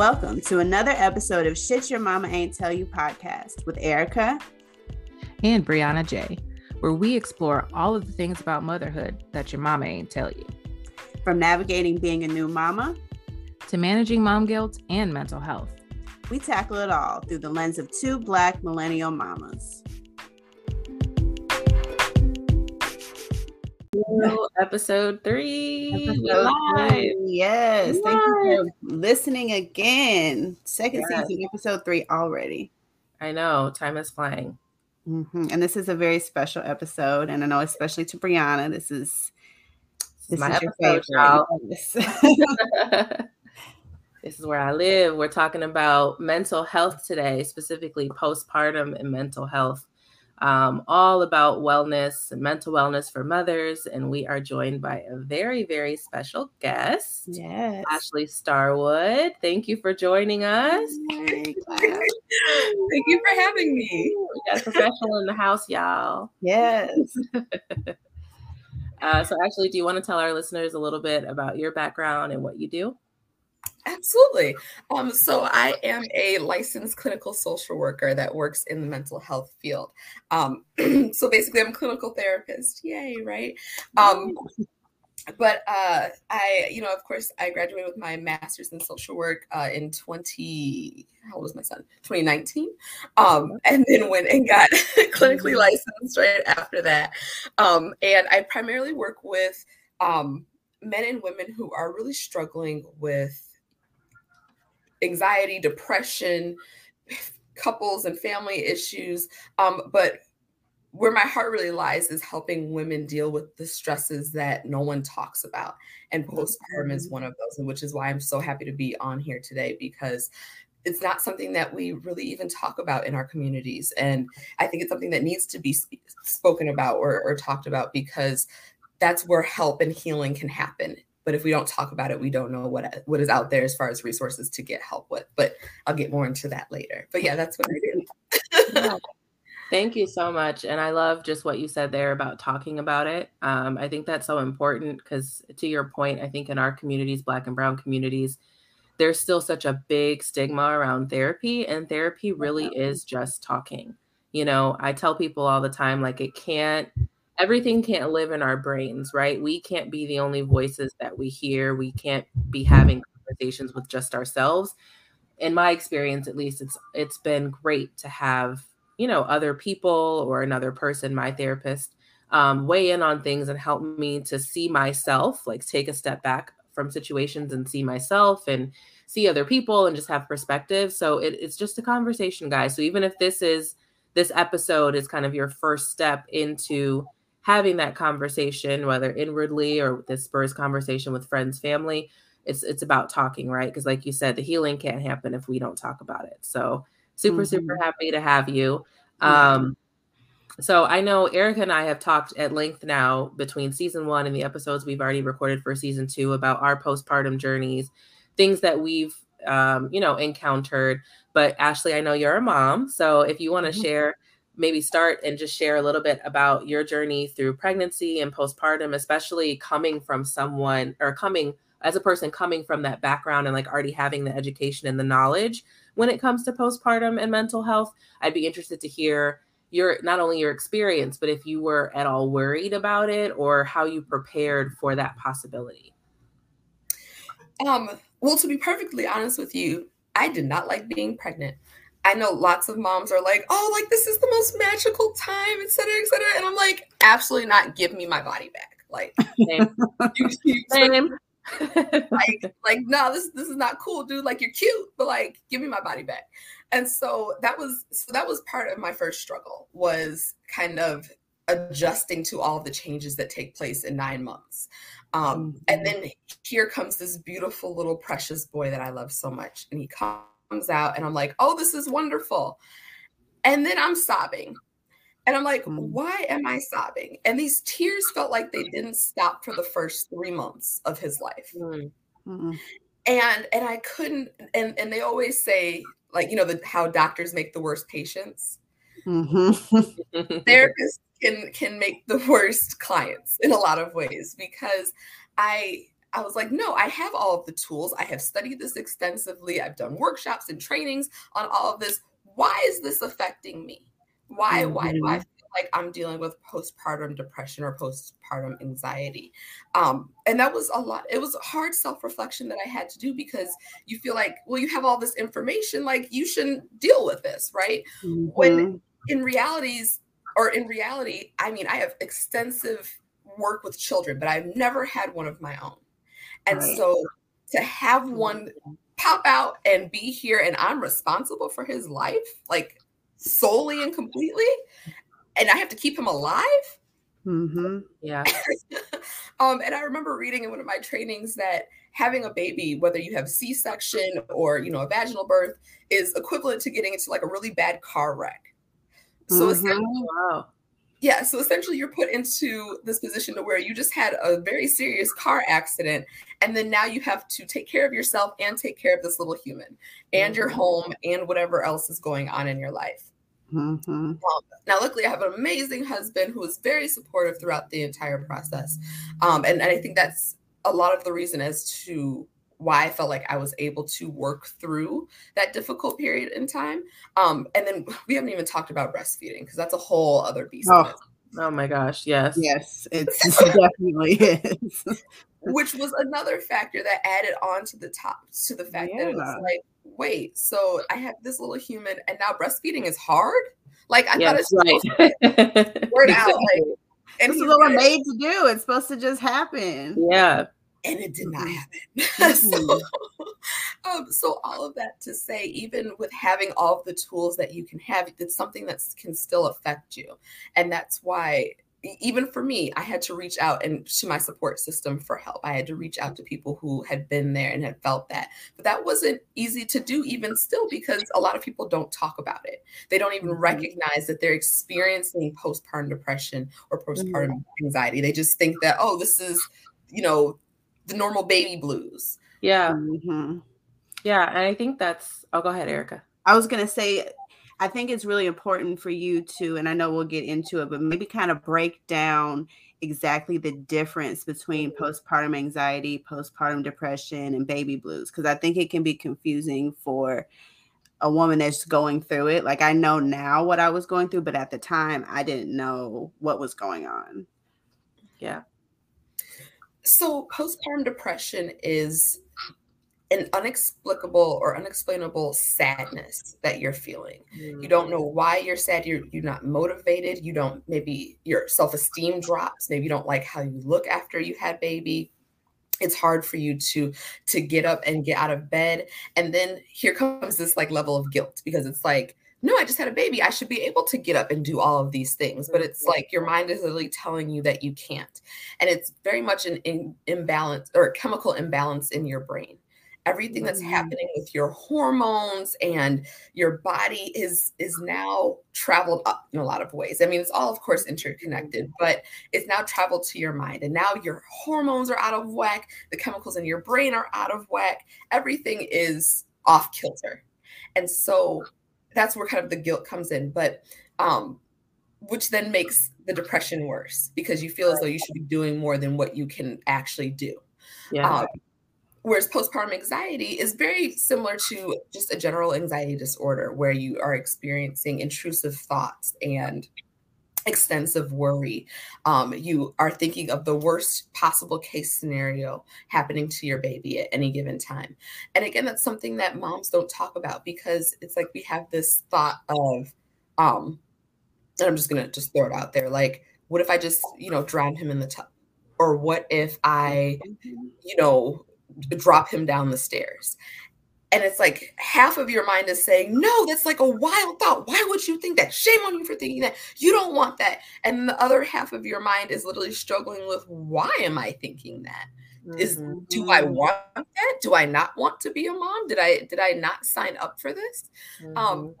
Welcome to another episode of Shit Your Mama Ain't Tell You podcast with Aryka and Briana J, where we explore all of the things about motherhood that your mama ain't tell you. From navigating being a new mama to managing mom guilt and mental health. We tackle it all through the lens of two Black millennial mamas. Episode three. Episode three. Yes. Live. Thank you for listening again. Second yes. season, episode three already. I know. Time is flying. Mm-hmm. And this is a very special episode. And I know, especially to Briana, this is this my is episode, y'all. this is where I live. We're talking about mental health today, specifically postpartum and mental health um, all about wellness and mental wellness for mothers. And we are joined by a very, very special guest, yes. Ashley Starwood. Thank you for joining us. Thank you for having me. We got a professional in the house, y'all. Yes. uh, so, Ashley, do you want to tell our listeners a little bit about your background and what you do? Absolutely. Um, so I am a licensed clinical social worker that works in the mental health field. Um, so basically, I'm a clinical therapist. Yay, right? Um, but uh, I, you know, of course, I graduated with my master's in social work uh, in 20. How old was my son? 2019. Um, and then went and got clinically licensed right after that. Um, and I primarily work with um, men and women who are really struggling with anxiety, depression, couples and family issues. Um, but where my heart really lies is helping women deal with the stresses that no one talks about. And postpartum is one of those, which is why I'm so happy to be on here today because it's not something that we really even talk about in our communities. And I think it's something that needs to be sp- spoken about or, or talked about because that's where help and healing can happen but if we don't talk about it we don't know what what is out there as far as resources to get help with but i'll get more into that later. But yeah that's what i do. Thank you so much and i love just what you said there about talking about it. Um, i think that's so important because to your point i think in our communities black and brown communities there's still such a big stigma around therapy and therapy really is just talking. You know i tell people all the time like it can't everything can't live in our brains, right? We can't be the only voices that we hear. We can't be having conversations with just ourselves. In my experience, at least, it's it's been great to have you know other people or another person, my therapist, um, weigh in on things and help me to see myself, like take a step back from situations and see myself and see other people and just have perspective. So it, it's just a conversation, guys. So even if this is this episode is kind of your first step into having that conversation, whether inwardly or this spurs conversation with friends, family, it's it's about talking, right? Because like you said, the healing can't happen if we don't talk about it. So super, mm-hmm. super happy to have you. Um, so I know Aryka and I have talked at length now between season one and the episodes we've already recorded for season two about our postpartum journeys, things that we've um, you know encountered. But Ashley, I know you're a mom, so if you want to mm-hmm. share maybe start and just share a little bit about your journey through pregnancy and postpartum, especially coming from someone or coming as a person coming from that background and like already having the education and the knowledge when it comes to postpartum and mental health. I'd be interested to hear your not only your experience, but if you were at all worried about it or how you prepared for that possibility. Um, well, to be perfectly honest with you, I did not like being pregnant. I know lots of moms are like, oh, like this is the most magical time, et cetera, et cetera. And I'm like, absolutely not. Give me my body back. Like, Same. Same. like, like, no, this this is not cool, dude. Like, you're cute, but like, give me my body back. And so that was so that was part of my first struggle was kind of adjusting to all the changes that take place in nine months. Um, and mm-hmm. then here comes this beautiful little precious boy that I love so much, and he comes comes out and I'm like, oh, this is wonderful. And then I'm sobbing. And I'm like, mm. why am I sobbing? And these tears felt like they didn't stop for the first three months of his life. Mm-hmm. And and I couldn't, and and they always say, like, you know, the how doctors make the worst patients. Mm-hmm. Therapists can can make the worst clients in a lot of ways because I I was like, no, I have all of the tools. I have studied this extensively. I've done workshops and trainings on all of this. Why is this affecting me? Why, mm-hmm. why do I mm-hmm. feel like I'm dealing with postpartum depression or postpartum anxiety? Um, and that was a lot. It was hard self reflection that I had to do because you feel like, well, you have all this information, like you shouldn't deal with this, right? Mm-hmm. When in realities, or in reality, I mean, I have extensive work with children, but I've never had one of my own. And right. so to have one pop out and be here and I'm responsible for his life, like solely and completely, and I have to keep him alive. Mm-hmm. Yeah. um, and I remember reading in one of my trainings that having a baby, whether you have C-section or you know a vaginal birth, is equivalent to getting into like a really bad car wreck. So mm-hmm. essentially, wow. Yeah, so essentially you're put into this position to where you just had a very serious car accident and then now you have to take care of yourself and take care of this little human and your mm-hmm. home and whatever else is going on in your life. Mm-hmm. Um, now, luckily, I have an amazing husband who is very supportive throughout the entire process. Um, and, and I think that's a lot of the reason as to why I felt like I was able to work through that difficult period in time. Um, and then we haven't even talked about breastfeeding because that's a whole other beast. Oh. Oh my gosh, yes. Yes, it definitely is. Which was another factor that added on to the top to the fact yeah. that was like, wait, so I have this little human and now breastfeeding is hard? Like I yes, thought it's right. word out. Like, and this is what we're made to do. It's supposed to just happen. Yeah and it did not mm-hmm. happen. so, mm-hmm. um, so all of that to say, even with having all of the tools that you can have, it's something that can still affect you, and that's why. Even for me, I had to reach out and to my support system for help. I had to reach out to people who had been there and had felt that. But that wasn't easy to do, even still, because a lot of people don't talk about it. They don't even mm-hmm. recognize that they're experiencing postpartum depression or postpartum mm-hmm. anxiety. They just think that, oh, this is, you know, the normal baby blues. Yeah. Mm-hmm. Yeah. And I think that's, I'll go ahead, Aryka. I was going to say, I think it's really important for you to, and I know we'll get into it, but maybe kind of break down exactly the difference between mm-hmm. postpartum anxiety, postpartum depression, and baby blues. Because I think it can be confusing for a woman that's going through it. Like I know now what I was going through, but at the time I didn't know what was going on. Yeah. So, postpartum depression is an unexplicable or unexplainable sadness that you're feeling. Mm. You don't know why you're sad. You're you're not motivated. You don't maybe your self-esteem drops. Maybe you don't like how you look after you had baby. It's hard for you to to get up and get out of bed. And then here comes this like level of guilt because it's like no, I just had a baby. I should be able to get up and do all of these things. But it's like your mind is literally telling you that you can't. And it's very much an in, imbalance or chemical imbalance in your brain. Everything that's mm-hmm. happening with your hormones and your body is is now traveled up in a lot of ways. I mean, it's all of course interconnected, but it's now traveled to your mind. And now your hormones are out of whack, the chemicals in your brain are out of whack. Everything is off kilter. And so that's where kind of the guilt comes in but um which then makes the depression worse because you feel as though you should be doing more than what you can actually do yeah um, whereas postpartum anxiety is very similar to just a general anxiety disorder where you are experiencing intrusive thoughts and extensive worry. Um, you are thinking of the worst possible case scenario happening to your baby at any given time. And again, that's something that moms don't talk about because it's like we have this thought of, um, and I'm just gonna just throw it out there, like, what if I just, you know, drown him in the tub? Or what if I, mm-hmm. you know, drop him down the stairs? and it's like half of your mind is saying no that's like a wild thought. Why would you think that? Shame on you for thinking that. You don't want that. And the other half of your mind is literally struggling with why am i thinking that? Is mm-hmm. do i want that? Do i not want to be a mom? Did i did i not sign up for this? Um, mm-hmm. um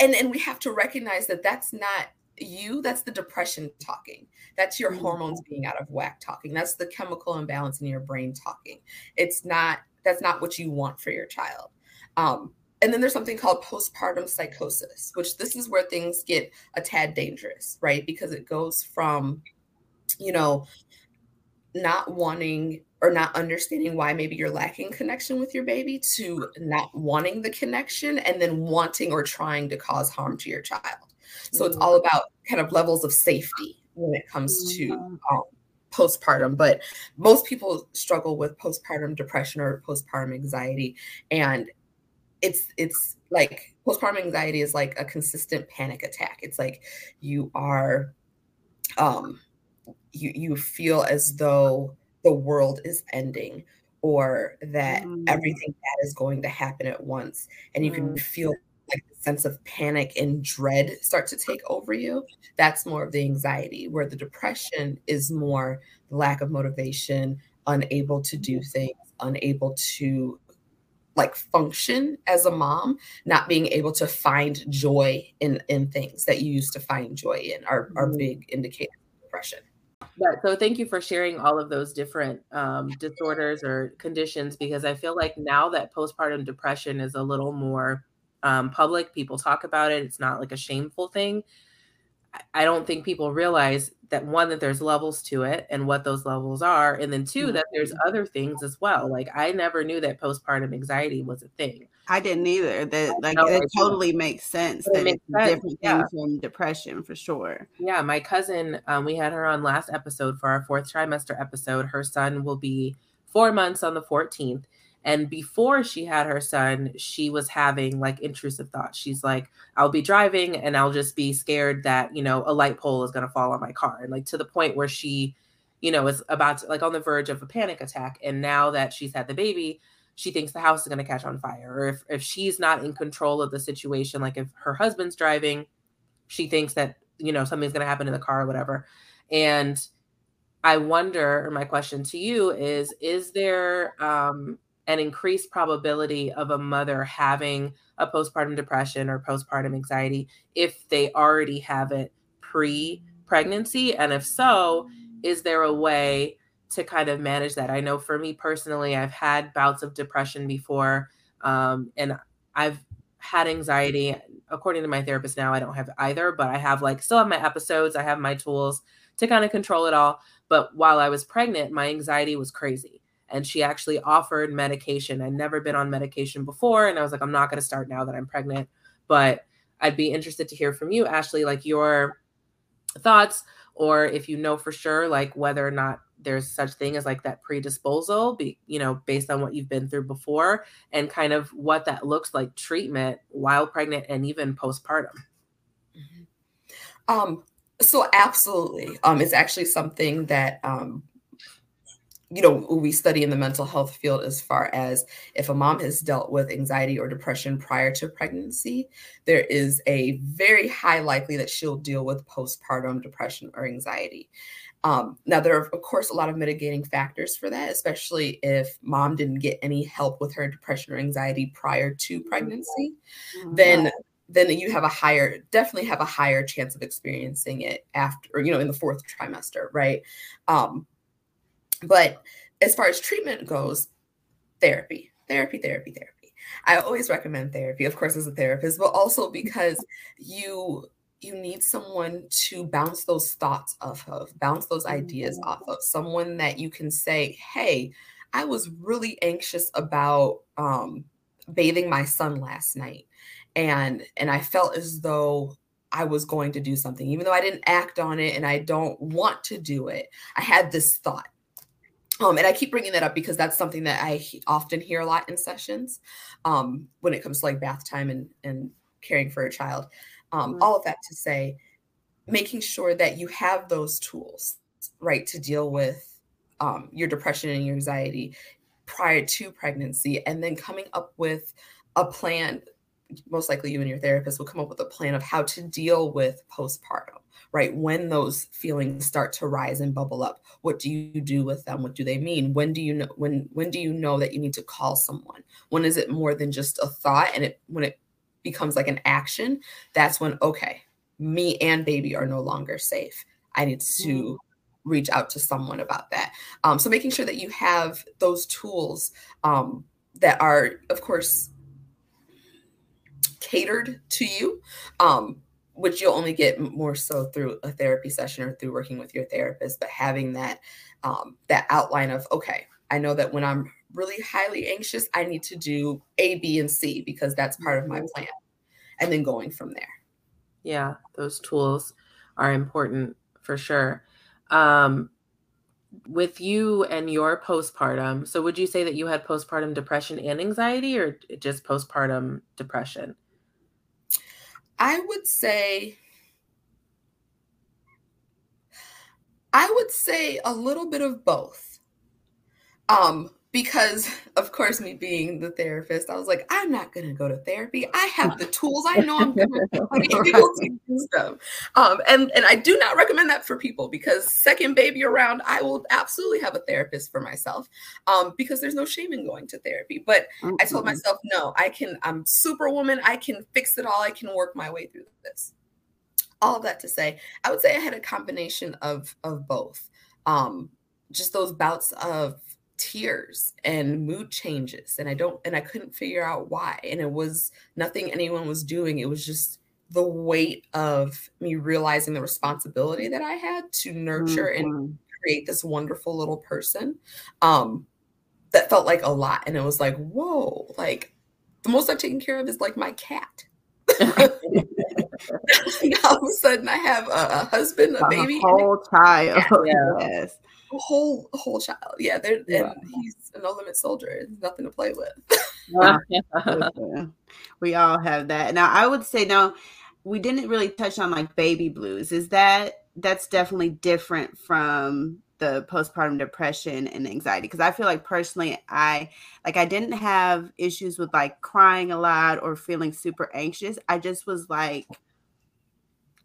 and and we have to recognize that that's not you that's the depression talking that's your mm-hmm. hormones being out of whack talking that's the chemical imbalance in your brain talking it's not that's not what you want for your child. Um, and then there's something called postpartum psychosis, which this is where things get a tad dangerous, right? Because it goes from, you know, not wanting or not understanding why maybe you're lacking connection with your baby to not wanting the connection and then wanting or trying to cause harm to your child. So it's mm-hmm. all about kind of levels of safety when it comes to mm-hmm. um, postpartum. But most people struggle with postpartum depression or postpartum anxiety, and it's it's like postpartum anxiety is like a consistent panic attack. It's like you are, um, you you feel as though the world is ending or that mm. everything bad is going to happen at once and you mm. can feel like the sense of panic and dread start to take over you, that's more of the anxiety, where the depression is more the lack of motivation, unable to do things, unable to like function as a mom, not being able to find joy in in things that you used to find joy in are, are mm-hmm. big indicators of depression. Yeah, so thank you for sharing all of those different um, disorders or conditions because I feel like now that postpartum depression is a little more um, public. People talk about it. It's not like a shameful thing. I don't think people realize that one that there's levels to it and what those levels are, and then 2 that there's mm-hmm. other things as well. Like I never knew that postpartum anxiety was a thing. I didn't either. That like no, it totally makes sense. That it makes it's sense. different yeah. things from depression for sure. Yeah, my cousin, um, we had her on last episode for our fourth trimester episode. Her son will be four months on the 14th, and before she had her son, she was having like intrusive thoughts. She's like, I'll be driving and I'll just be scared that, you know, a light pole is going to fall on my car. And like to the point where she, you know, is about to, like on the verge of a panic attack. And now that she's had the baby, she thinks the house is going to catch on fire. Or if, if she's not in control of the situation, like if her husband's driving, she thinks that, you know, something's going to happen in the car or whatever. And I wonder, my question to you is, is there, um, an increased probability of a mother having a postpartum depression or postpartum anxiety if they already have it pre pregnancy? And if so, is there a way to kind of manage that? I know for me personally, I've had bouts of depression before, um, and I've had anxiety. According to my therapist now, I don't have either, but I have like still have my episodes, I have my tools to kind of control it all. But while I was pregnant, my anxiety was crazy and she actually offered medication. I'd never been on medication before, and I was like, I'm not going to start now that I'm pregnant. But I'd be interested to hear from you, Ashley, like your thoughts, or if you know for sure, like whether or not there's such thing as like that predisposal, be, you know, based on what you've been through before, and kind of what that looks like treatment while pregnant and even postpartum. Mm-hmm. Um, so absolutely, um, it's actually something that um you know we study in the mental health field as far as if a mom has dealt with anxiety or depression prior to pregnancy there is a very high likely that she'll deal with postpartum depression or anxiety. Um, now there are of course a lot of mitigating factors for that especially if mom didn't get any help with her depression or anxiety prior to pregnancy mm-hmm. then then you have a higher definitely have a higher chance of experiencing it after or you know in the fourth trimester right? Um, but as far as treatment goes, therapy, therapy, therapy, therapy. I always recommend therapy, of course, as a therapist, but also because you you need someone to bounce those thoughts off of, bounce those ideas mm-hmm. off of, someone that you can say, "Hey, I was really anxious about um, bathing my son last night, and and I felt as though I was going to do something, even though I didn't act on it and I don't want to do it. I had this thought, um, and I keep bringing that up because that's something that I often hear a lot in sessions um, when it comes to like bath time and, and caring for a child. Um, mm-hmm. All of that to say, making sure that you have those tools, right, to deal with um, your depression and your anxiety prior to pregnancy, and then coming up with a plan. Most likely, you and your therapist will come up with a plan of how to deal with postpartum right? When those feelings start to rise and bubble up, what do you do with them? What do they mean? When do you know when when do you know that you need to call someone? When is it more than just a thought and it when it becomes like an action, that's when okay, me and baby are no longer safe. I need to mm. reach out to someone about that. Um, so making sure that you have those tools um, that are, of course, catered to you. Um, which you'll only get more so through a therapy session or through working with your therapist but having that um, that outline of okay i know that when i'm really highly anxious i need to do a b and c because that's part of my mm-hmm. plan and then going from there. Yeah those tools are important for sure. Um, with you and your postpartum so would you say that you had postpartum depression and anxiety or just postpartum depression I would say I would say a little bit of both. Um, because of course, me being the therapist, I was like, I'm not going to go to therapy. I have the tools. I know I'm going to be able to use them. Um, and and I do not recommend that for people because second baby around, I will absolutely have a therapist for myself. Um, because there's no shame in going to therapy. But mm-hmm. I told myself, no, I can. I'm superwoman. I can fix it all. I can work my way through this. All of that to say, I would say I had a combination of of both. Um, just those bouts of tears and mood changes and i don't and i couldn't figure out why and it was nothing anyone was doing it was just the weight of me realizing the responsibility that i had to nurture mm-hmm. and create this wonderful little person um that felt like a lot and it was like whoa like the most i've taken care of is like my cat all of a sudden I have a, a husband, a, a baby, whole child. Yeah. Yes whole whole child. Yeah, they're yeah. and he's a no limit soldier. nothing to play with. we all have that. Now I would say now we didn't really touch on like baby blues. Is that that's definitely different from the postpartum depression and anxiety because I feel like personally I like I didn't have issues with like crying a lot or feeling super anxious. I just was like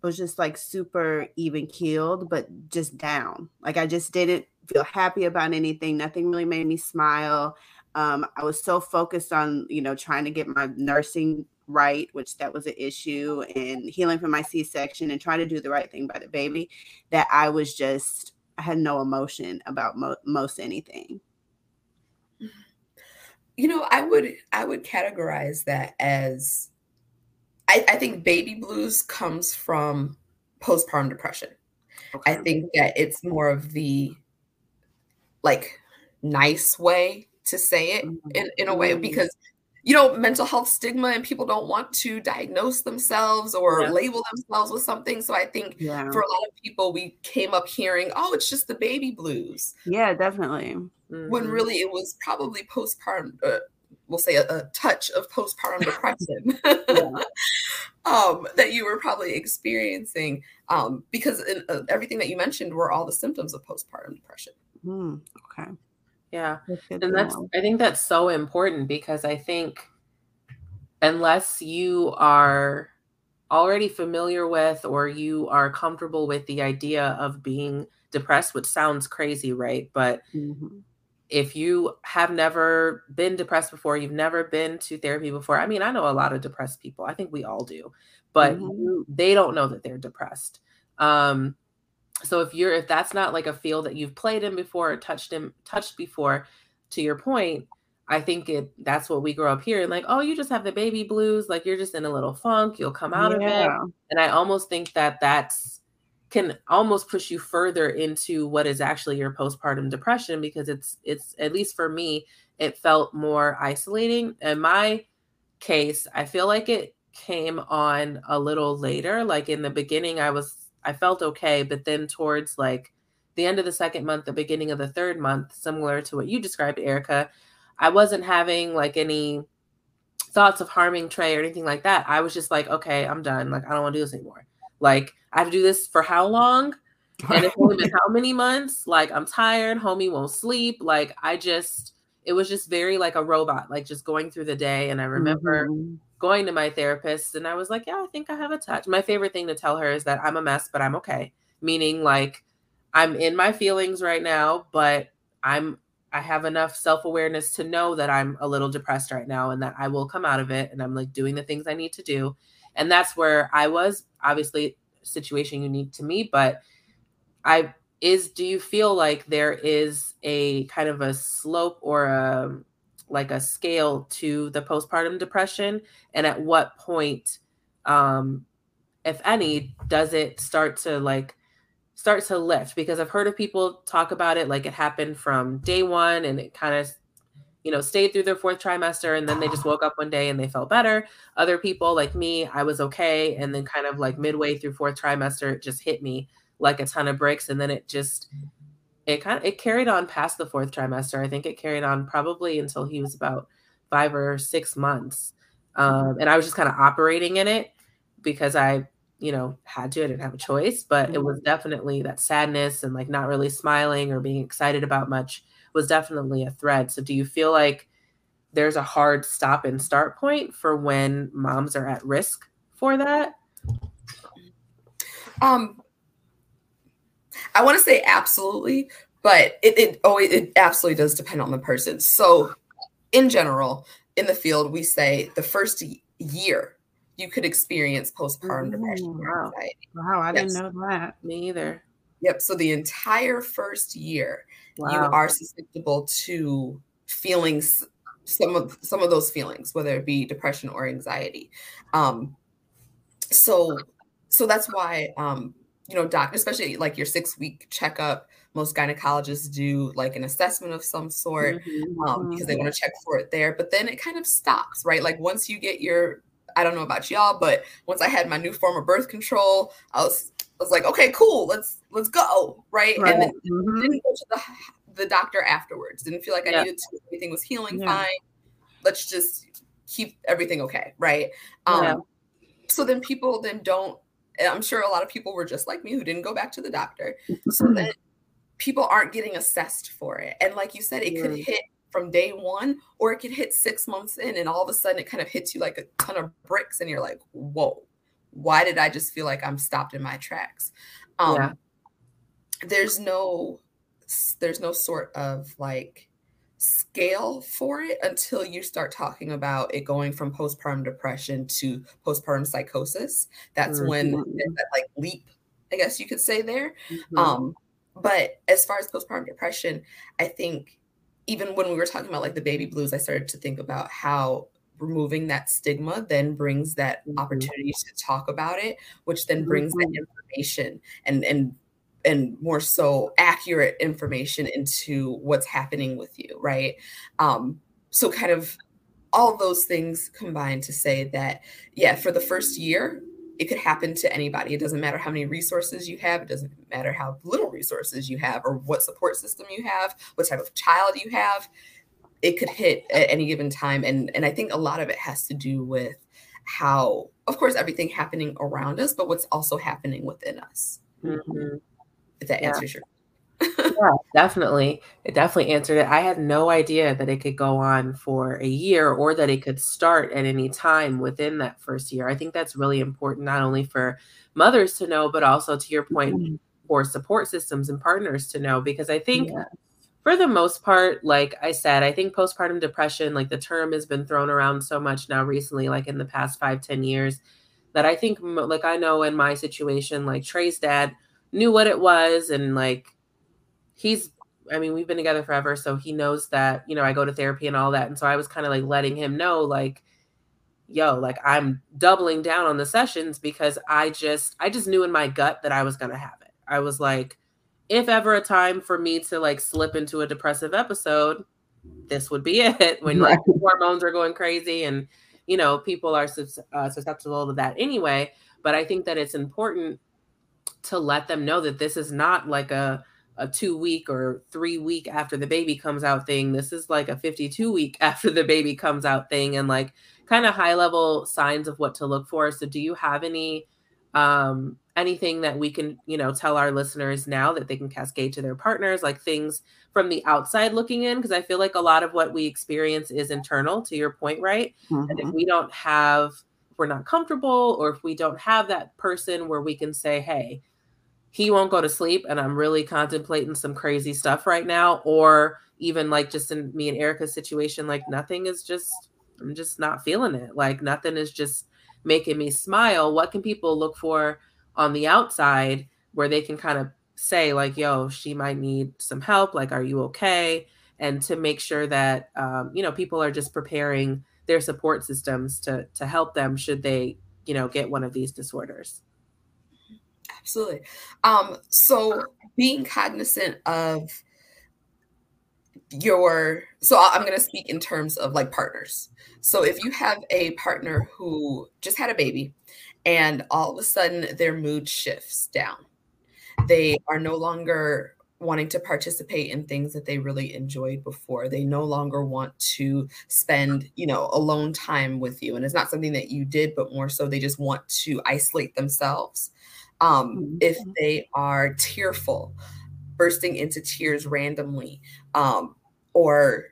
was just like super even keeled, but just down. Like I just didn't feel happy about anything. Nothing really made me smile. Um, I was so focused on, you know, trying to get my nursing right, which that was an issue, and healing from my C-section and trying to do the right thing by the baby, that I was just I had no emotion about mo- most anything. You know, I would I would categorize that as I, I think baby blues comes from postpartum depression. Okay. I think that it's more of the like nice way to say it mm-hmm. in, in a way mm-hmm. because you know mental health stigma and people don't want to diagnose themselves or yeah. label themselves with something so i think yeah. for a lot of people we came up hearing oh it's just the baby blues yeah definitely mm-hmm. when really it was probably postpartum uh, we'll say a, a touch of postpartum depression um, that you were probably experiencing um, because in, uh, everything that you mentioned were all the symptoms of postpartum depression. Mm, okay. Yeah. and that's, I think that's so important because I think unless you are already familiar with or you are comfortable with the idea of being depressed, which sounds crazy, right? But mm-hmm if you have never been depressed before, you've never been to therapy before. I mean, I know a lot of depressed people. I think we all do, but mm-hmm. you, they don't know that they're depressed. Um, so if you're if that's not like a field that you've played in before or touched in touched before, to your point, I think it that's what we grow up here and like, oh, you just have the baby blues, like you're just in a little funk, you'll come out yeah. of it. And I almost think that that's can almost push you further into what is actually your postpartum depression because it's it's at least for me it felt more isolating. In my case i feel like it came on a little later. Like in the beginning i was i felt okay but then towards like the end of the second month the beginning of the third month similar to what you described aryka i wasn't having like any thoughts of harming trey or anything like that. I was just like okay i'm done. Like i don't want to do this anymore. Like I have to do this for how long? And it's only been how many months? Like I'm tired, homie won't sleep. Like I just it was just very like a robot, like just going through the day. And I remember mm-hmm. going to my therapist and I was like, Yeah, I think I have a touch. My favorite thing to tell her is that I'm a mess, but I'm okay. Meaning like I'm in my feelings right now, but I'm I have enough self-awareness to know that I'm a little depressed right now and that I will come out of it and I'm like doing the things I need to do. And that's where I was obviously situation unique to me, but I is do you feel like there is a kind of a slope or a like a scale to the postpartum depression and at what point um if any, does it start to like start to lift? Because I've heard of people talk about it like it happened from day one and it kind of you know, stayed through their fourth trimester and then they just woke up one day and they felt better. Other people like me, I was okay. And then kind of like midway through fourth trimester, it just hit me like a ton of bricks. And then it just it kind of it carried on past the fourth trimester. I think it carried on probably until he was about five or six months. Um, and I was just kind of operating in it because I, you know, had to, I didn't have a choice, but it was mm-hmm. definitely that sadness and like not really smiling or being excited about much was definitely a thread. So do you feel like there's a hard stop and start point for when moms are at risk for that? Um I want to say absolutely, but it it always it absolutely does depend on the person. So in general, in the field, we say the first year you could experience postpartum depression. Wow. Wow, I yes. didn't know that. Me either. Yep. So the entire first year, wow. you are susceptible to feelings, some of some of those feelings, whether it be depression or anxiety. Um, so so that's why um, you know, doc, especially like your six week checkup, most gynecologists do like an assessment of some sort mm-hmm. um, because they want to check for it there. But then it kind of stops, right? Like once you get your, I don't know about y'all, but once I had my new form of birth control, I was was like, okay, cool, let's let's go, right? right. And then mm-hmm. didn't go to the the doctor afterwards. Didn't feel like I yeah. needed to. Everything was healing yeah. fine. Let's just keep everything okay, right? Um, yeah. So then people then don't. I'm sure a lot of people were just like me who didn't go back to the doctor. So then people aren't getting assessed for it, and like you said, it could hit from day one, or it could hit six months in, and all of a sudden it kind of hits you like a ton of bricks, and you're like, whoa why did I just feel like I'm stopped in my tracks? Um, yeah. There's no, there's no sort of like scale for it until you start talking about it going from postpartum depression to postpartum psychosis. That's mm-hmm. when that like leap, I guess you could say there. Mm-hmm. Um, but as far as postpartum depression, I think even when we were talking about like the baby blues, I started to think about how removing that stigma then brings that mm-hmm. opportunity to talk about it which then brings mm-hmm. that information and and and more so accurate information into what's happening with you right um so kind of all those things combined to say that yeah for the first year it could happen to anybody it doesn't matter how many resources you have it doesn't matter how little resources you have or what support system you have what type of child you have it could hit at any given time and and i think a lot of it has to do with how of course everything happening around us but what's also happening within us mm-hmm. if that yeah. answers your yeah definitely it definitely answered it i had no idea that it could go on for a year or that it could start at any time within that first year i think that's really important not only for mothers to know but also to your point mm-hmm. for support systems and partners to know because i think yeah for the most part, like I said, I think postpartum depression, like the term has been thrown around so much now recently, like in the past five, ten years, that I think, like, I know in my situation, like Trey's dad knew what it was. And like, he's, I mean, we've been together forever. So he knows that, you know, I go to therapy and all that. And so I was kind of like letting him know, like, yo, like I'm doubling down on the sessions because I just, I just knew in my gut that I was going to have it. I was like, if ever a time for me to like slip into a depressive episode, this would be it when right. like hormones are going crazy and you know people are uh, susceptible to that anyway. But I think that it's important to let them know that this is not like a a two week or three week after the baby comes out thing. This is like a 52 week after the baby comes out thing and like kind of high level signs of what to look for. So do you have any um anything that we can you know tell our listeners now that they can cascade to their partners like things from the outside looking in because i feel like a lot of what we experience is internal to your point right mm-hmm. and if mm-hmm. we don't have if we're not comfortable or if we don't have that person where we can say hey he won't go to sleep and i'm really contemplating some crazy stuff right now or even like just in me and aryka's situation like nothing is just i'm just not feeling it like nothing is just making me smile what can people look for on the outside where they can kind of say like yo she might need some help like are you okay and to make sure that um, you know people are just preparing their support systems to to help them should they you know get one of these disorders Absolutely. Um, so being cognizant of your so i'm going to speak in terms of like partners. So if you have a partner who just had a baby and all of a sudden their mood shifts down they are no longer wanting to participate in things that they really enjoyed before. They no longer want to spend you know alone time with you. And it's not something that you did but more so they just want to isolate themselves. Um, mm-hmm. if they are tearful bursting into tears randomly um, or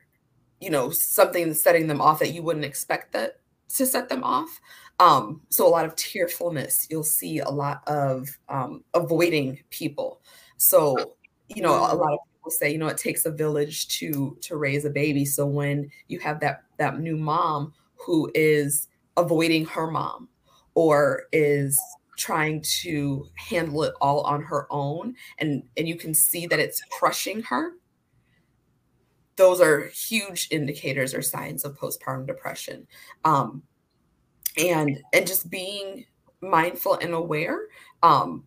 you know something setting them off that you wouldn't expect that to set them off. Um, so a lot of tearfulness you'll see a lot of um, avoiding people. So you know a lot of people say you know it takes a village to to raise a baby. So when you have that that new mom who is avoiding her mom or is trying to handle it all on her own and and you can see that it's crushing her those are huge indicators or signs of postpartum depression. Um, and and just being mindful and aware um,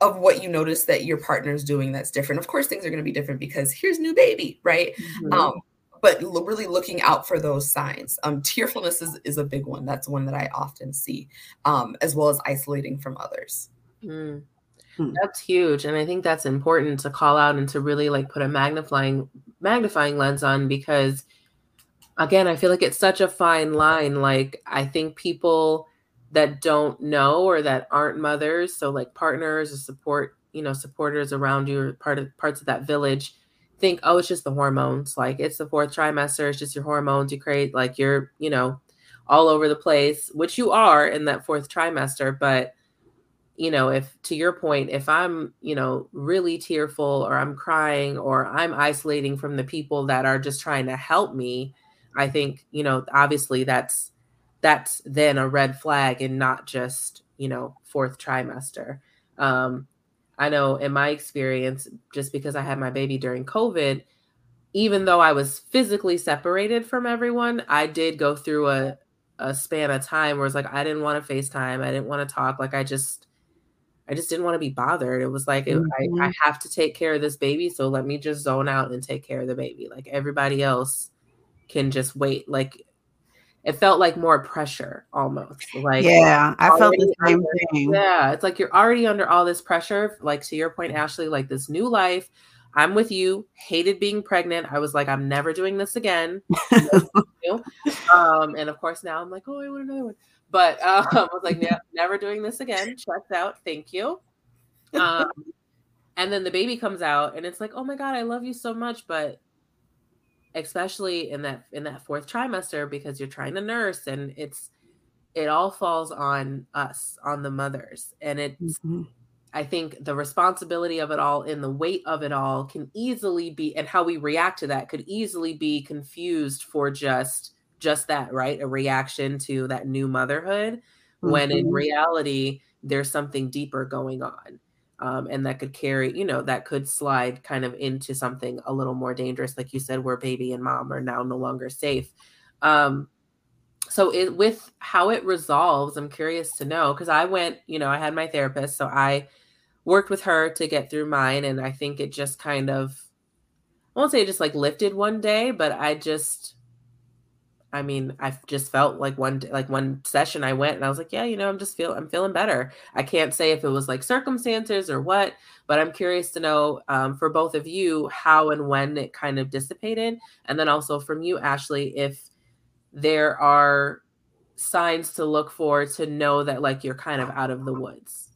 of what you notice that your partner is doing that's different. Of course things are going to be different because here's new baby right? Mm-hmm. um, but really looking out for those signs. Um, tearfulness is, is a big one. That's one that i often see um, as well as isolating from others. Mm. Hmm. That's huge. And I think that's important to call out and to really like put a magnifying magnifying lens on because again, I feel like it's such a fine line. Like I think people that don't know or that aren't mothers, so like partners or support, you know, supporters around you or part of parts of that village think, oh, it's just the hormones. Like it's the fourth trimester, it's just your hormones. You create like you're, you know, all over the place, which you are in that fourth trimester, but you know, if to your point, if I'm, you know, really tearful or I'm crying or I'm isolating from the people that are just trying to help me, I think, you know, obviously that's that's then a red flag and not just, you know, fourth trimester. Um, I know in my experience, just because I had my baby during COVID, even though I was physically separated from everyone, I did go through a, a span of time where it's like I didn't want to FaceTime. I didn't want to talk. Like I just I just didn't want to be bothered. It was like mm-hmm. I, I mm-hmm. have to take care of this baby, so let me just zone out and take care of the baby. Like everybody else can just wait. Like it felt like more pressure almost. Like yeah, I felt the same under, thing. Yeah, it's like you're already under all this pressure. Like to your point, Ashley, like this new life. I'm with you. Hated being pregnant. I was like, I'm never doing this again. um, and of course now I'm like, oh, I want another one. But um, I was like, yeah, never doing this again. Checked out. Thank you. Um, and then the baby comes out, and it's like, oh my god, I love you so much, but especially in that in that fourth trimester because you're trying to nurse, and it's it all falls on us, on the mothers, and it's. Mm-hmm. I think the responsibility of it all and the weight of it all can easily be, and how we react to that could easily be confused for just just that, right? A reaction to that new motherhood, mm-hmm. when in mm-hmm. reality, there's something deeper going on. Um, and that could carry, you know, that could slide kind of into something a little more dangerous, like you said, where baby and mom are now no longer safe. Um, so it with how it resolves, I'm curious to know because I went, you know, I had my therapist, so I worked with her to get through mine, and I think it just kind of, I won't say it just like lifted one day, but I just I mean, I just felt like one like one session I went and I was like, yeah, you know, I'm just feel I'm feeling better. I can't say if it was like circumstances or what, but I'm curious to know um, for both of you how and when it kind of dissipated, and then also from you, Ashley, if there are signs to look for to know that like you're kind of out of the woods.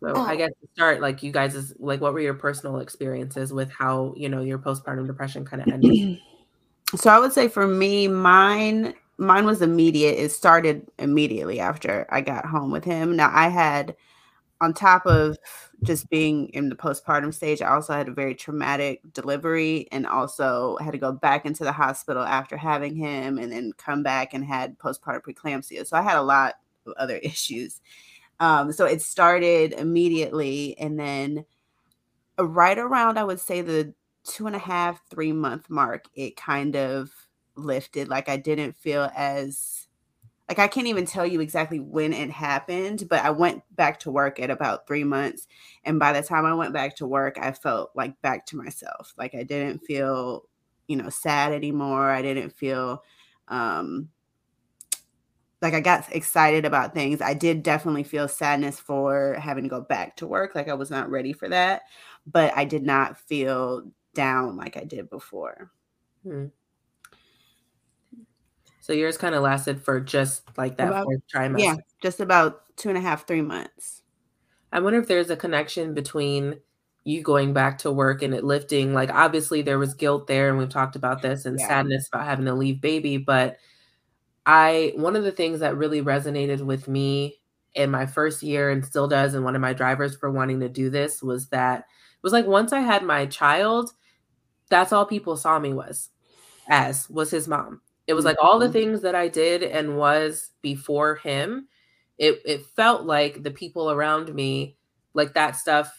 So oh. I guess to start, like you guys is like, what were your personal experiences with how you know your postpartum depression kind of ended? so I would say for me, mine mine was immediate. It started immediately after I got home with him. Now I had on top of just being in the postpartum stage, I also had a very traumatic delivery and also had to go back into the hospital after having him and then come back and had postpartum preeclampsia. So I had a lot of other issues. Um, so it started immediately and then right around I would say the two and a half, three month mark, it kind of lifted. Like I didn't feel as like I can't even tell you exactly when it happened, but I went back to work at about three months. And by the time I went back to work, I felt like back to myself. Like I didn't feel, you know, sad anymore. I didn't feel um like I got excited about things. I did definitely feel sadness for having to go back to work. Like I was not ready for that, but I did not feel down like I did before. Hmm. So yours kind of lasted for just like that about, fourth trimester. Yeah, just about two and a half, three months. I wonder if there's a connection between you going back to work and it lifting. Like obviously there was guilt there, and we've talked about this, and yeah. sadness about having to leave baby. But I one of the things that really resonated with me in my first year and still does, and one of my drivers for wanting to do this was that it was like once I had my child, that's all people saw me was as was his mom it was like all the mm-hmm. things that I did and was before him. It it felt like the people around me, like that stuff.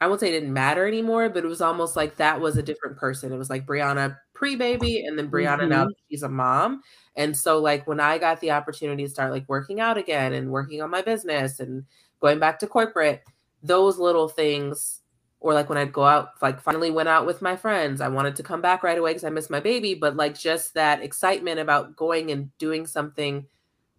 I won't say it didn't matter anymore, but it was almost like that was a different person. It was like Briana pre-baby and then Briana mm-hmm. now she's a mom. And so like when I got the opportunity to start like working out again and working on my business and going back to corporate, those little things or like when I'd go out, like finally went out with my friends. I wanted to come back right away because I missed my baby, but like just that excitement about going and doing something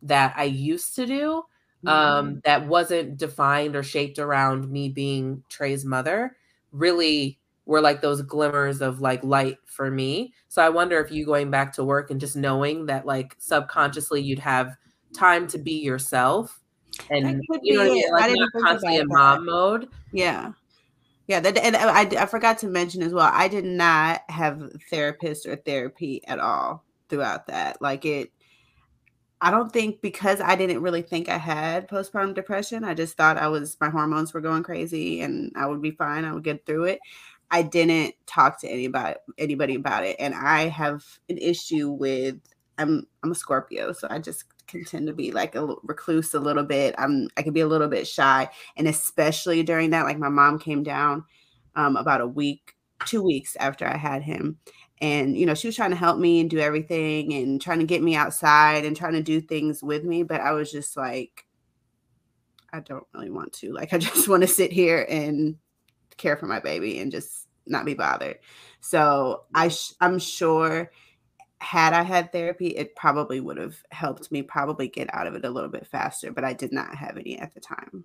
that I used to do um, mm-hmm. that wasn't defined or shaped around me being Trey's mother really were like those glimmers of like light for me. So I wonder if you going back to work and just knowing that like subconsciously you'd have time to be yourself and you know what I mean? Like not constantly in mom mode. Yeah. Yeah, that, and uh, I, I forgot to mention as well. I did not have therapist or therapy at all throughout that. Like it, I don't think because I didn't really think I had postpartum depression. I just thought I was my hormones were going crazy and I would be fine. I would get through it. I didn't talk to anybody anybody about it, and I have an issue with I'm I'm a Scorpio, so I just can tend to be like a recluse a little bit. I'm I can be a little bit shy, and especially during that, like my mom came down um, about a week, two weeks after I had him, and you know she was trying to help me and do everything and trying to get me outside and trying to do things with me, but I was just like, I don't really want to. Like I just want to sit here and care for my baby and just not be bothered. So I sh- I'm sure had I had therapy, it probably would have helped me probably get out of it a little bit faster, but I did not have any at the time.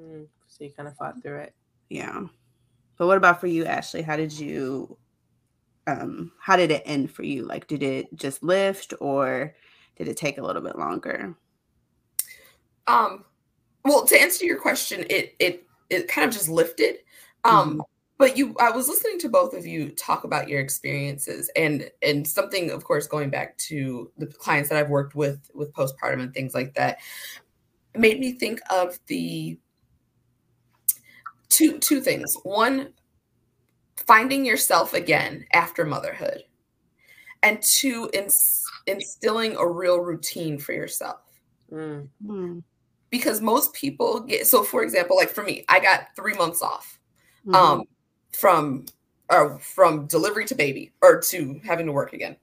Mm, so you kind of fought through it. Yeah. But what about for you, Ashley? How did you um how did it end for you? Like did it just lift or did it take a little bit longer? Um well, to answer your question, it it it kind of just lifted. Um mm-hmm but you i was listening to both of you talk about your experiences and and something of course going back to the clients that i've worked with with postpartum and things like that made me think of the two two things. One finding yourself again after motherhood. And two ins- instilling a real routine for yourself. Mm. because most people get so for example like for me i got three months off. Mm-hmm. um from or from delivery to baby or to having to work again.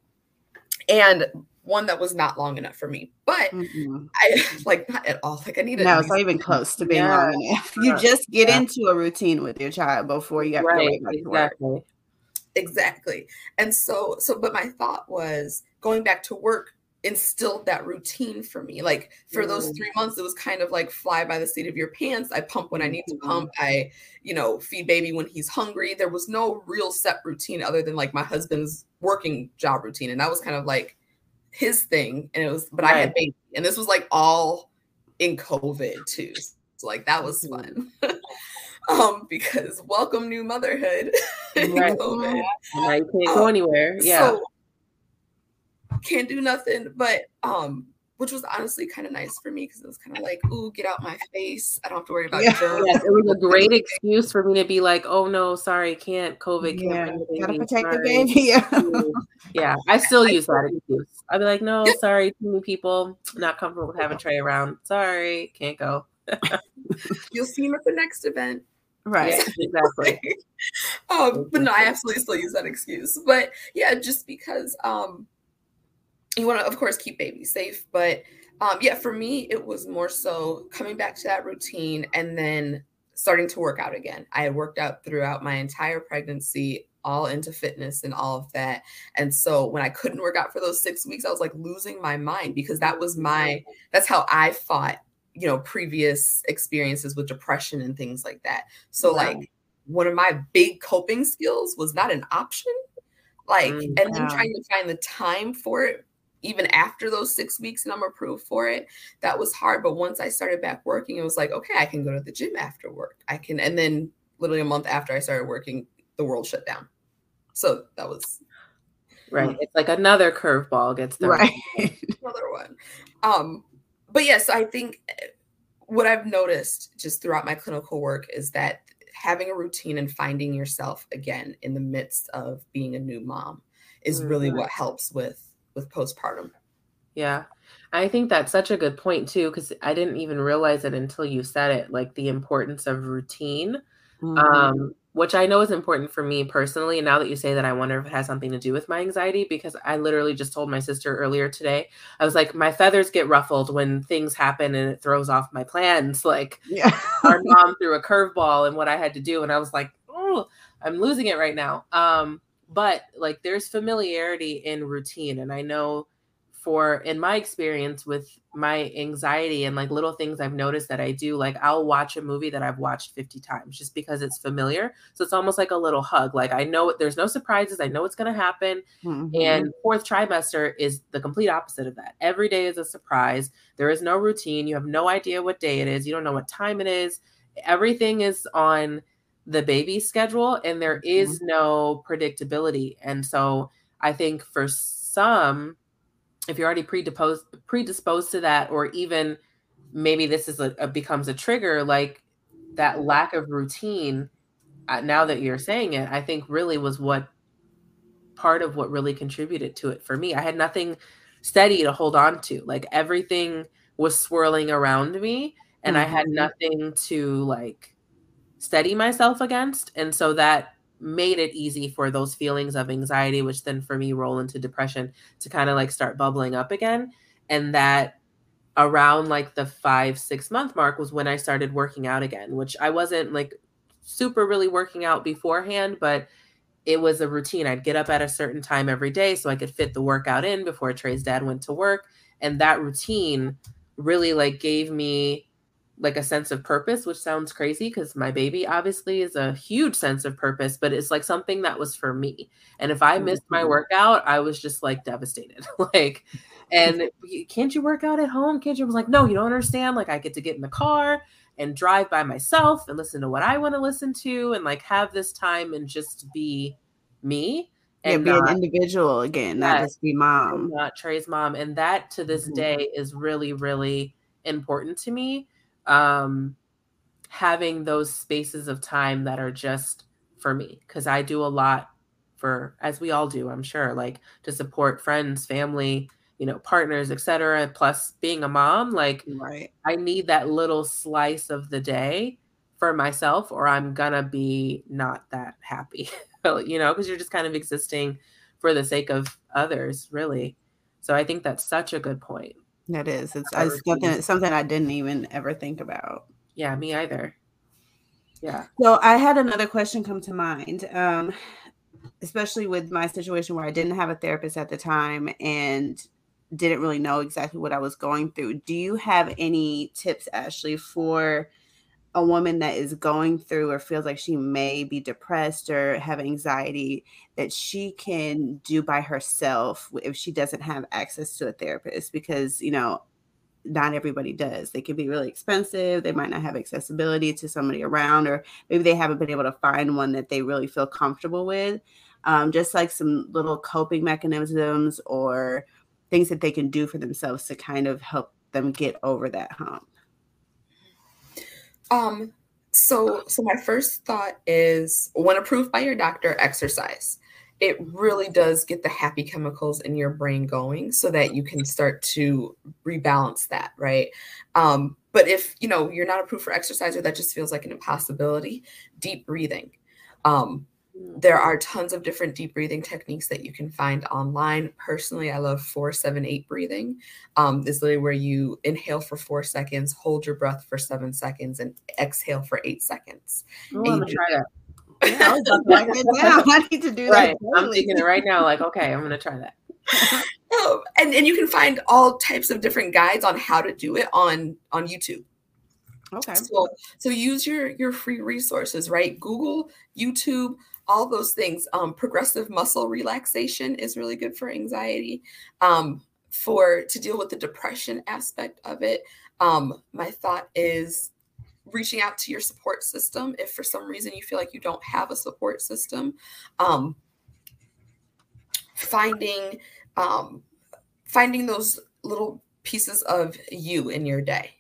And one that was not long enough for me, but mm-hmm. I like not at all. Like I needed. To. No, it's not even close to being yeah. long enough. You just get yeah. into a routine with your child before you have right, to exactly. Exactly. And so, so, but my thought was going back to work instilled that routine for me. Like for mm. those three months, it was kind of like fly by the seat of your pants. I pump when I need to pump. Mm-hmm. I, you know, feed baby when he's hungry. There was no real set routine other than like my husband's working job routine. And that was kind of like his thing. And it was, but right. I had baby. And this was like all in COVID too. So like that was mm-hmm. fun. um, because welcome new motherhood. right. COVID. Now you can't um, go anywhere. Yeah. So, can't do nothing. But um, which was honestly kind of nice for me because it was kind of like, ooh, get out my face. I don't have to worry about yeah. germs. Yes, it was a great excuse for me to be like, oh no, sorry, can't COVID, can't yeah, gotta protect sorry. the baby. Yeah. yeah, I still use that excuse. I'd be like, no, sorry, too many people, not comfortable with having Trey around. Sorry, can't go. You'll see him at the next event. Right. Yeah, exactly. um, but no, I absolutely still use that excuse. But yeah, just because um you want to, of course, keep baby safe. But um, yeah, for me, it was more so coming back to that routine and then starting to work out again. I had worked out throughout my entire pregnancy, all into fitness and all of that. And so when I couldn't work out for those six weeks, I was like losing my mind because that was my, that's how I fought, you know, previous experiences with depression and things like that. So, wow. like, one of my big coping skills was not an option. Like, mm, and then trying to find the time for it even after those six weeks and I'm approved for it, that was hard. But once I started back working, it was like, okay, I can go to the gym after work. I can, and then literally a month after I started working, the world shut down. So that was right. It's like another curveball gets thrown. Right. another one. Um, but yes, I think eh, what I've noticed just throughout my clinical work is that having a routine and finding yourself again in the midst of being a new mom is really mm-hmm. what helps with with postpartum. Yeah. I think that's such a good point too, because I didn't even realize it until you said it, like the importance of routine. Mm-hmm. Um, which I know is important for me personally. And now that you say that, I wonder if it has something to do with my anxiety because I literally just told my sister earlier today, I was like, my feathers get ruffled when things happen and it throws off my plans. Like yeah. our mom threw a curveball and what I had to do. And I was like, oh, I'm losing it right now. Um, but like there's familiarity in routine and i know for in my experience with my anxiety and like little things i've noticed that i do like i'll watch a movie that i've watched 50 times just because it's familiar. So it's almost like a little hug like i know there's no surprises i know what's going to happen. Mm-hmm. and fourth trimester is the complete opposite of that. Every day is a surprise. There is no routine. You have no idea what day it is. You don't know what time it is. Everything is on the baby schedule and there is mm-hmm. no predictability. And so I think for some, if you're already predisposed predisposed to that, or even maybe this is a, a becomes a trigger, like that lack of routine. Uh, now that you're saying it, I think really was what part of what really contributed to it for me. I had nothing steady to hold on to. Like everything was swirling around me, and mm-hmm. I had mm-hmm. nothing to like steady myself against. And so that made it easy for those feelings of anxiety, which then for me roll into depression, to kind of like start bubbling up again. And that around like the five, six month mark was when I started working out again, which I wasn't like super really working out beforehand, but it was a routine. I'd get up at a certain time every day so I could fit the workout in before Trey's dad went to work. And that routine really like gave me like a sense of purpose, which sounds crazy because my baby obviously is a huge sense of purpose, but it's like something that was for me. And if I missed my mm-hmm. workout, I was just like devastated. like, and can't you work out at home? Can't you? I was like, no, you don't understand. Like, I get to get in the car and drive by myself and listen to what I want to listen to and like have this time and just be me. And yeah, be an individual again, not just be mom. Not Trey's mom. And that to this mm-hmm. day is really, really important to me um, having those spaces of time that are just for me because I do a lot for as we all do, I'm sure, like to support friends, family, you know, partners, etc. Plus being a mom, like right. I need that little slice of the day for myself or I'm gonna be not that happy. you know, because you're just kind of existing for the sake of others, really. So I think that's such a good point. That is. It's, it's something, something I didn't even ever think about. Yeah, me either. Yeah. So I had another question come to mind, um, especially with my situation where I didn't have a therapist at the time and didn't really know exactly what I was going through. Do you have any tips, Ashley, for a woman that is going through or feels like she may be depressed or have anxiety that she can do by herself if she doesn't have access to a therapist because you know not everybody does. They can be really expensive. They might not have accessibility to somebody around or maybe they haven't been able to find one that they really feel comfortable with. Um, just like some little coping mechanisms or things that they can do for themselves to kind of help them get over that hump um, so so my first thought is when approved by your doctor, exercise. It really does get the happy chemicals in your brain going so that you can start to rebalance that, right? Um, but if you know you're not approved for exercise or that just feels like an impossibility, deep breathing. Um, there are tons of different deep breathing techniques that you can find online. Personally, I love four, seven, eight breathing. Um, this is literally where you inhale for four seconds, hold your breath for seven seconds, and exhale for eight seconds. Oh, I'm gonna try that. Yeah, I, was about to write it down. I need to do Right. that. I'm thinking it right now, like, okay, I'm gonna try that. Oh, and, and you can find all types of different guides on how to do it on on YouTube. Okay. So, so use your your free resources, right? Google, YouTube, all those things. Um, progressive muscle relaxation is really good for anxiety. Um, for to deal with the depression aspect of it, um, my thought is reaching out to your support system if for some reason you feel like you don't have a support system. Um, finding um, finding those little pieces of you in your day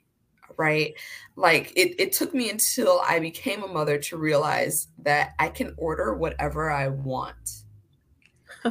right? Like it, it took me until i became a mother to realize that i can order whatever i want.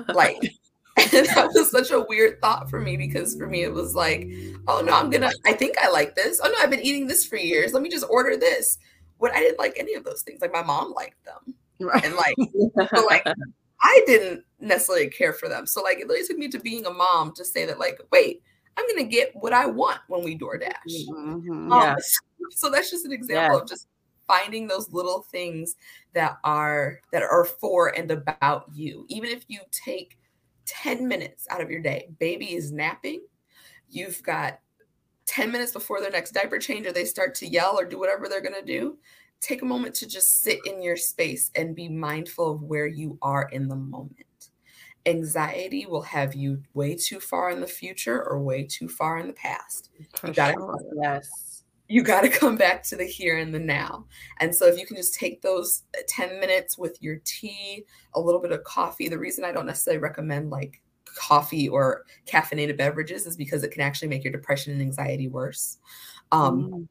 Like that was such a weird thought for me because for me it was like oh no i'm gonna i think i like this. Oh no i've been eating this for years. Let me just order this. What i didn't like any of those things. Like my mom liked them. Right. and like but like I didn't necessarily care for them. So like it literally took me to being a mom to say that like, wait, I'm gonna get what I want when we DoorDash. Mhm. Um, Yeah. so that's just an example of just finding those little things that are that are for and about you. Even if you take 10 minutes out of your day, baby is napping, you've got 10 minutes before their next diaper change or they start to yell or do whatever they're gonna do. Take a moment to just sit in your space and be mindful of where you are in the moment. Anxiety will have you way too far in the future or way too far in the past For you gotta sure. yes. you got to come back to the here and the now. And so if you can just take those uh, 10 minutes with your tea, a little bit of coffee, the reason I don't necessarily recommend like coffee or caffeinated beverages is because it can actually make your depression and anxiety worse. Um, Mhm.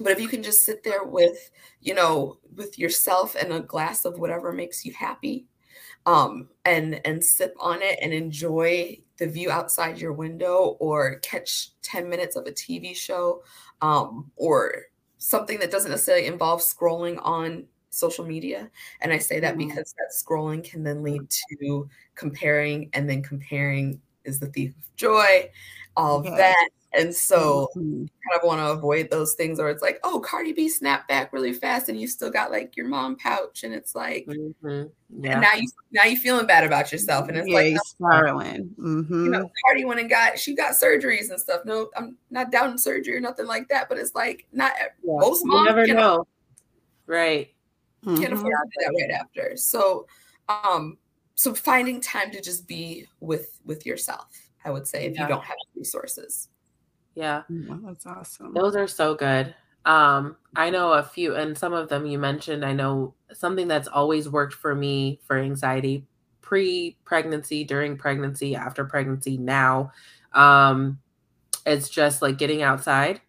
but if you can just sit there with, you know, with yourself and a glass of whatever makes you happy, um, and and sip on it and enjoy the view outside your window, or catch ten minutes of a TV show, um, or something that doesn't necessarily involve scrolling on social media. And I say that Mhm. because that scrolling can then lead to comparing, and then comparing is the thief of joy, all of Yes. that. And so Mhm. kind of want to avoid those things where it's like, oh, Cardi B snapped back really fast, and you still got like your mom pouch, and it's like, Mhm. and Yeah. now you now you feeling bad about yourself, and it's yeah, like, you're spiraling. you Mhm. know, Cardi went and got she got surgeries and stuff. No, I'm not doubting surgery or nothing like that, but it's like not Yeah. most You never know. Right. can't afford to do that right after. So, um, so finding time to just be with with yourself, I would say, if Yeah. you don't have resources. Yeah. Well, that's awesome. Those are so good. Um, I know a few, and some of them you mentioned. I know something that's always worked for me for anxiety pre pregnancy, during pregnancy, after pregnancy, now. Um, it's just like getting outside.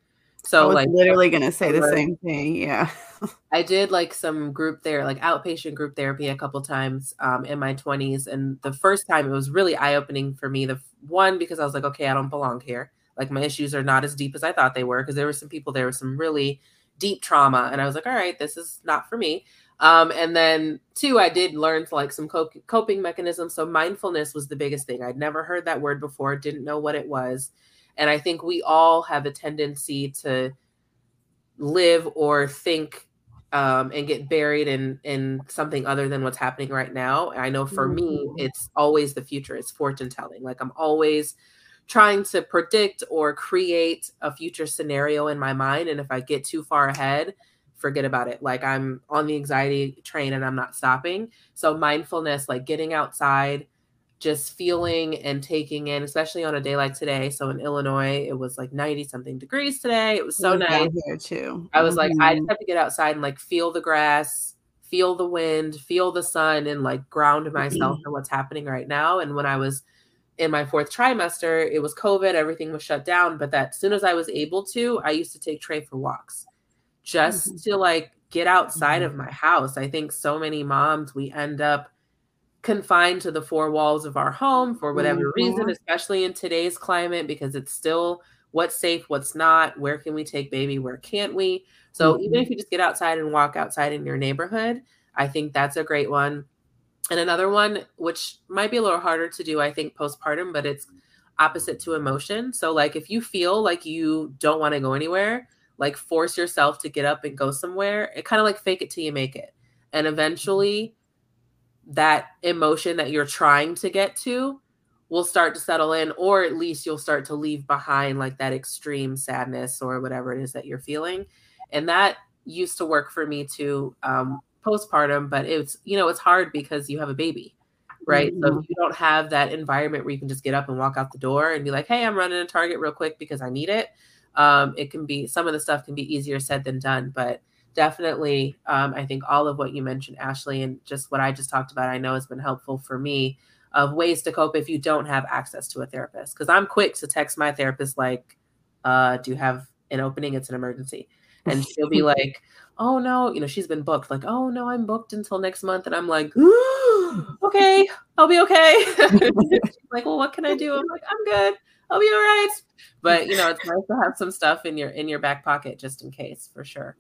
I So, was like, literally gonna say the same thing. Yeah. I did like some group there, like outpatient group therapy a couple times um, in my 20s. And the first time it was really eye opening for me. The one, because I was like, okay, I don't belong here. Like my issues are not as deep as I thought they were. Because there were some people, there was some really deep trauma. And I was like, all right, this is not for me. Um, and then two, I did learn like some cop- coping mechanisms. So mindfulness was the biggest thing. I'd never heard that word before, didn't know what it was. And I think we all have a tendency to live or think um, and get buried in in something other than what's happening right now. I know for me, Mhm. it's always the future. It's fortune telling. Like I'm always trying to predict or create a future scenario in my mind, and if I get too far ahead, forget about it. Like I'm on the anxiety train and I'm not stopping. So mindfulness, like getting outside, just feeling and taking in, especially on a day like today. So in Illinois, it was like 90 something degrees today. It was so nice. down here too. I was like, I just mm-hmm. have to get outside and like feel the grass, feel the wind, feel the sun, and like ground myself mm-hmm. in what's happening right now. And when I was in my fourth trimester, it was COVID, everything was shut down. But that soon as I was able to, I used to take Trey for walks just mm-hmm. to like get outside of my house. I think so many moms, we end up confined to the four walls of our home for whatever reason, Mhm. especially in today's climate, because it's still what's safe, what's not, where can we take baby, where can't we? So even if you just get outside and walk outside in your neighborhood, I think that's a great one. And another one, which might be a little harder to do, I think, postpartum, but it's opposite to emotion. So, like, if you feel like you don't want to go anywhere, like force yourself to get up and go somewhere. It kind of like fake it till you make it. And eventually, that emotion that you're trying to get to will start to settle in, or at least you'll start to leave behind like that extreme sadness or whatever it is that you're feeling. And that used to work for me too, um, postpartum, but it's, you know, it's hard because you have a baby, right? Mm-hmm. So you don't have that environment where you can just get up and walk out the door and be like, hey, I'm running a Target real quick because I need it. Um, it can be, some of the stuff can be easier said than done, but definitely, um, I think all of what you mentioned, Ashley, and just what I just talked about, I know has been helpful for me of ways to cope if you don't have access to a therapist. Because I'm quick to text my therapist, like, uh, do you have an opening? It's an emergency. And she'll be like, oh no, you know, she's been booked. Like, oh no, I'm booked until next month. And I'm like, okay, I'll be okay. like, well, what can I do? I'm like, I'm good. I'll be all right. But you know, it's nice to have some stuff in your in your back pocket just in case, for sure.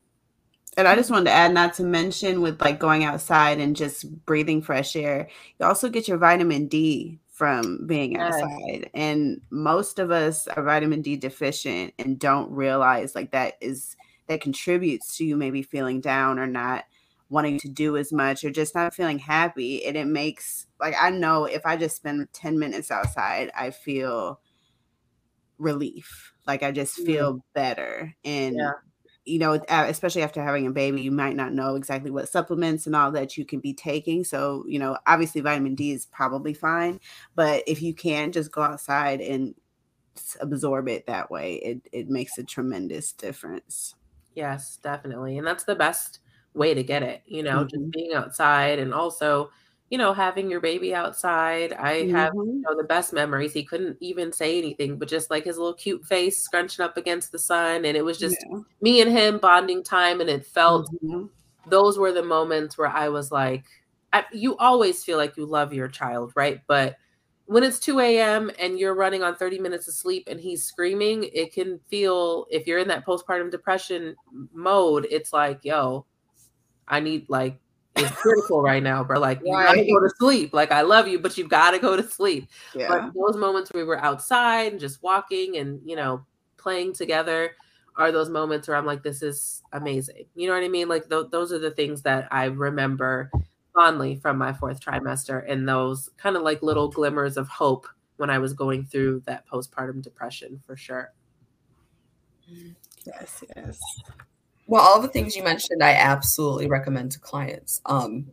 And I just wanted to add, not to mention with like going outside and just breathing fresh air, you also get your vitamin D from being yes. outside. And most of us are vitamin D deficient and don't realize like that is that contributes to you maybe feeling down or not wanting to do as much or just not feeling happy. And it makes like I know if I just spend 10 minutes outside, I feel relief. Like I just feel mm. better. And yeah you know, especially after having a baby, you might not know exactly what supplements and all that you can be taking. So, you know, obviously vitamin D is probably fine, but if you can just go outside and absorb it that way, it it makes a tremendous difference. Yes, definitely. And that's the best way to get it, you know, mm-hmm. just being outside and also you know, having your baby outside. I mm-hmm. have, you know, the best memories. He couldn't even say anything, but just like his little cute face scrunching up against the sun. And it was just yeah. me and him bonding time. And it felt, mm-hmm. those were the moments where I was like, I, you always feel like you love your child, right? But when it's 2 a.m. and you're running on 30 minutes of sleep and he's screaming, it can feel, if you're in that postpartum depression mode, it's like, yo, I need like is critical right now, bro. Like you gotta go to sleep. Like I love you, but you gotta go to sleep. Yeah. But those moments where we were outside and just walking and you know playing together are those moments where I'm like, this is amazing. You know what I mean? Like th- those are the things that I remember fondly from my fourth trimester and those kind of like little glimmers of hope when I was going through that postpartum depression for sure. Yes, yes. Well, all the things you mentioned, I absolutely recommend to clients. Um,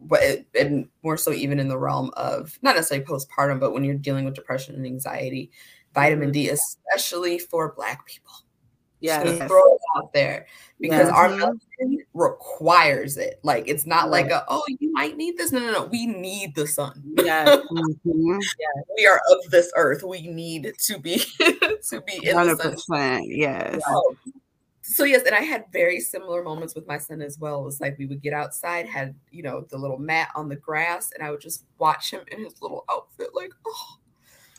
but it, and more so even in the realm of not necessarily postpartum, but when you're dealing with depression and anxiety, vitamin D, mm-hmm. especially for Black people. Yeah, throw it out there because yes. our medicine requires it. Like it's not like a oh you might need this. No, no, no. We need the sun. Yeah, mm-hmm. yeah. We are of this earth. We need to be to be in 100%, the sun. Yes. So, so yes, and I had very similar moments with my son as well. It was like we would get outside, had you know the little mat on the grass, and I would just watch him in his little outfit, like oh,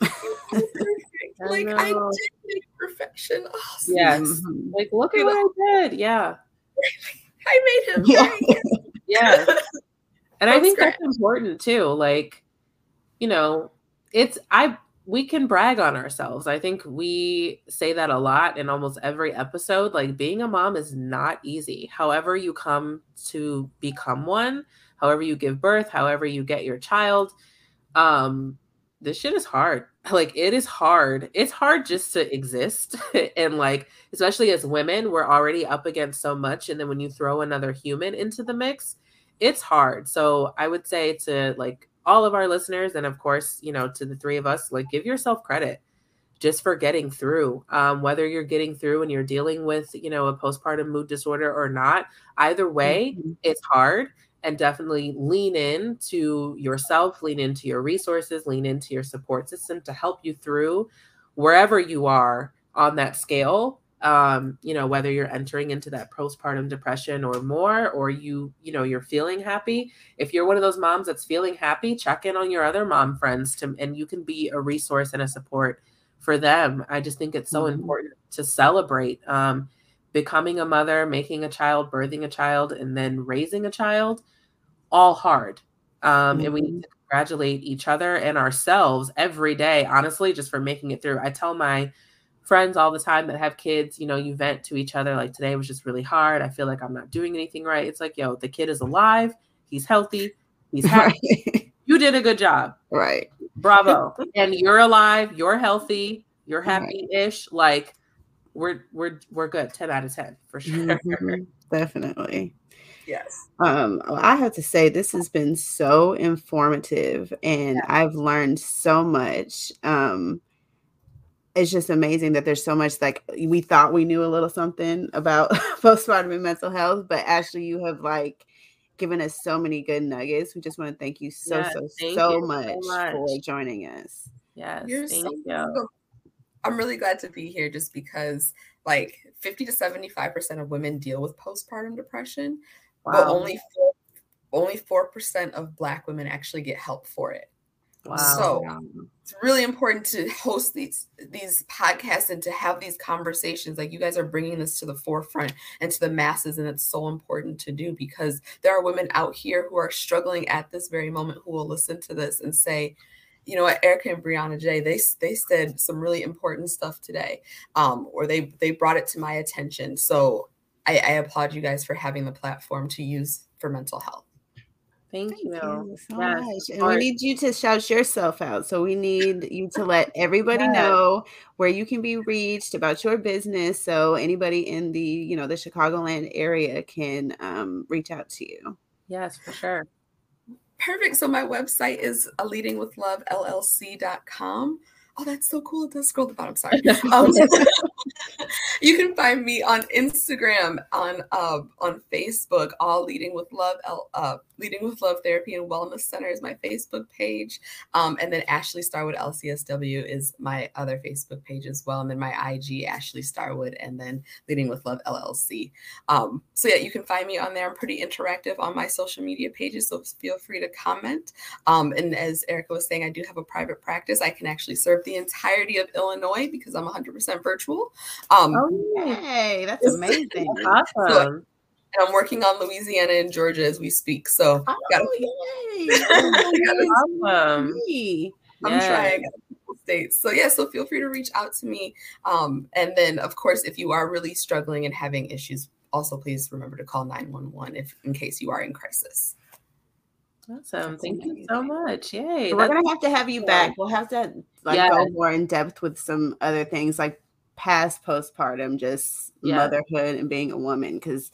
like I, did make perfection. Oh, yes, mm-hmm. like look at what I did. Yeah, I made him. Yeah, yeah. And I think that's important too. Like, you know, it's I we can brag on ourselves. I think we say that a lot in almost every episode. Like being a mom is not easy. However, you come to become one, however you give birth, however you get your child, um, this shit is hard. Like it is hard. It's hard just to exist. and like, especially as women, we're already up against so much. And then when you throw another human into the mix, it's hard. So I would say to like all of our listeners and of course you know to the three of us like give yourself credit just for getting through. Um, whether you're getting through and you're dealing with you know a postpartum mood disorder or not either way mm-hmm. it's hard. And definitely lean in to yourself lean into your resources lean into your support system to help you through wherever you are on that scale um, you know, whether you're entering into that postpartum depression or more, or you, you know, you're feeling happy. If you're one of those moms that's feeling happy, check in on your other mom friends to, and you can be a resource and a support for them. I just think it's so mm-hmm. important to celebrate um, becoming a mother, making a child, birthing a child, and then raising a child, all hard. Um, mm-hmm. And we need mm-hmm. to congratulate each other and ourselves every day, honestly, just for making it through. I tell my friends all the time that have kids, you know, you vent to each other like today was just really hard. I feel like I'm not doing anything right. It's like, yo, the kid is alive, he's healthy, he's happy. Right. You did a good job. Right. Bravo. and you're alive, you're healthy, you're happy-ish. Right. Like we're we're we're good. 10 out of 10 for sure. Mm-hmm. Definitely. Yes. Um, I have to say this has been so informative and. I've learned so much. Um, it's just amazing that there's so much like we thought we knew a little something about postpartum and mental health, but actually you have like given us so many good nuggets. We just want to thank you so yes, so so much, so much, for joining us. Yes, You're thank so you. I'm really glad to be here just because like 50 to 75% of women deal with postpartum depression, wow. but only 4, only 4% of black women actually get help for it. Wow. So it's really important to host these these podcasts and to have these conversations. Like you guys are bringing this to the forefront and to the masses, and it's so important to do because there are women out here who are struggling at this very moment who will listen to this and say, you know what, Aryka and Briana J, they they said some really important stuff today, um, or they they brought it to my attention. So I, I applaud you guys for having the platform to use for mental health. Thank, Thank you. you so yes. much. And we need you to shout yourself out. So we need you to let everybody yes. know where you can be reached about your business. So anybody in the, you know, the Chicagoland area can um, reach out to you. Yes, for sure. Perfect. So my website is a leadingwithlovellc.com. Oh, that's so cool. It does scroll to the bottom. Sorry. Um, you can find me on Instagram, on uh, on Facebook, all leading with love. Uh, leading with love therapy and wellness center is my Facebook page, um, and then Ashley Starwood LCSW is my other Facebook page as well, and then my IG Ashley Starwood, and then leading with love LLC. Um, so yeah, you can find me on there. I'm pretty interactive on my social media pages, so feel free to comment. Um, and as Aryka was saying, I do have a private practice. I can actually serve the entirety of Illinois because I'm 100% virtual. Um, oh, yay! That's amazing. awesome. So, and I'm working on Louisiana and Georgia as we speak. So, oh, gotta, yay! oh, awesome. I'm trying states. So yeah, so feel free to reach out to me. Um, and then of course, if you are really struggling and having issues, also please remember to call 911 if in case you are in crisis. Awesome. Thank you so much. Yay. So we're gonna have to have you back. We'll have to like yeah. go more in depth with some other things like past postpartum, just yeah. motherhood and being a woman, because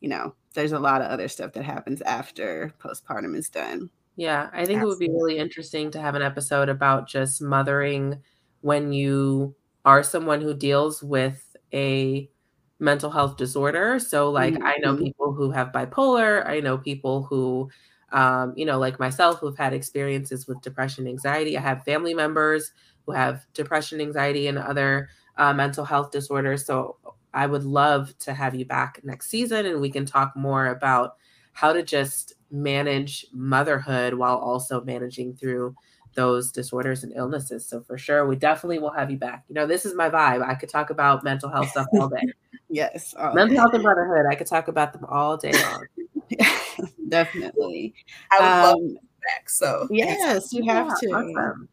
you know, there's a lot of other stuff that happens after postpartum is done. Yeah, I think Absolutely. it would be really interesting to have an episode about just mothering when you are someone who deals with a mental health disorder. So, like, mm-hmm. I know mm-hmm. people who have bipolar, I know people who um, you know, like myself, who've had experiences with depression, anxiety. I have family members who have depression, anxiety, and other uh, mental health disorders. So I would love to have you back next season and we can talk more about how to just manage motherhood while also managing through those disorders and illnesses. So for sure, we definitely will have you back. You know, this is my vibe. I could talk about mental health stuff all day. yes. mental health and motherhood. I could talk about them all day long. definitely. I would um, love back. So yes, you have yeah, to. Awesome.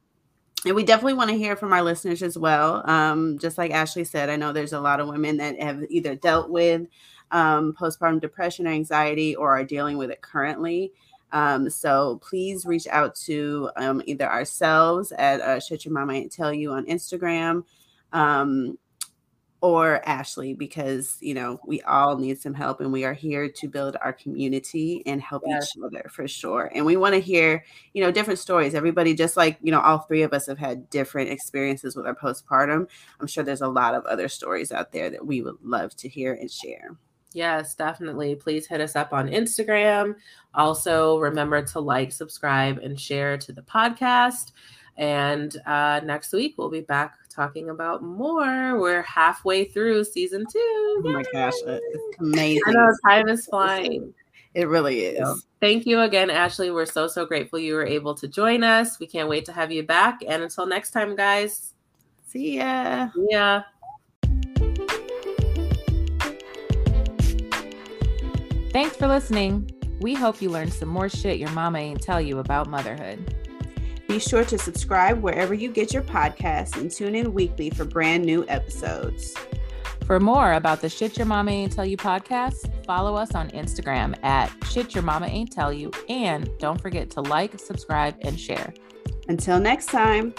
And we definitely want to hear from our listeners as well. Um, just like Ashley said, I know there's a lot of women that have either dealt with um, postpartum depression or anxiety or are dealing with it currently. Um, so please reach out to um, either ourselves at uh, Shit Your Mama Ain't Tell You on Instagram um, or Ashley because you know we all need some help and we are here to build our community and help yes. each other for sure. And we want to hear, you know, different stories. Everybody just like, you know, all three of us have had different experiences with our postpartum. I'm sure there's a lot of other stories out there that we would love to hear and share. Yes, definitely. Please hit us up on Instagram. Also, remember to like, subscribe, and share to the podcast. And uh, next week, we'll be back talking about more. We're halfway through season two. Oh my gosh, uh, it's amazing. I know time is flying. It really is. So, thank you again, Ashley. We're so, so grateful you were able to join us. We can't wait to have you back. And until next time, guys. See ya. See ya. Thanks for listening. We hope you learned some more shit your mama ain't tell you about motherhood. Be sure to subscribe wherever you get your podcasts and tune in weekly for brand new episodes. For more about the Shit Your Mama Ain't Tell You podcast, follow us on Instagram at Shit Your Mama Ain't Tell You. And don't forget to like, subscribe, and share. Until next time.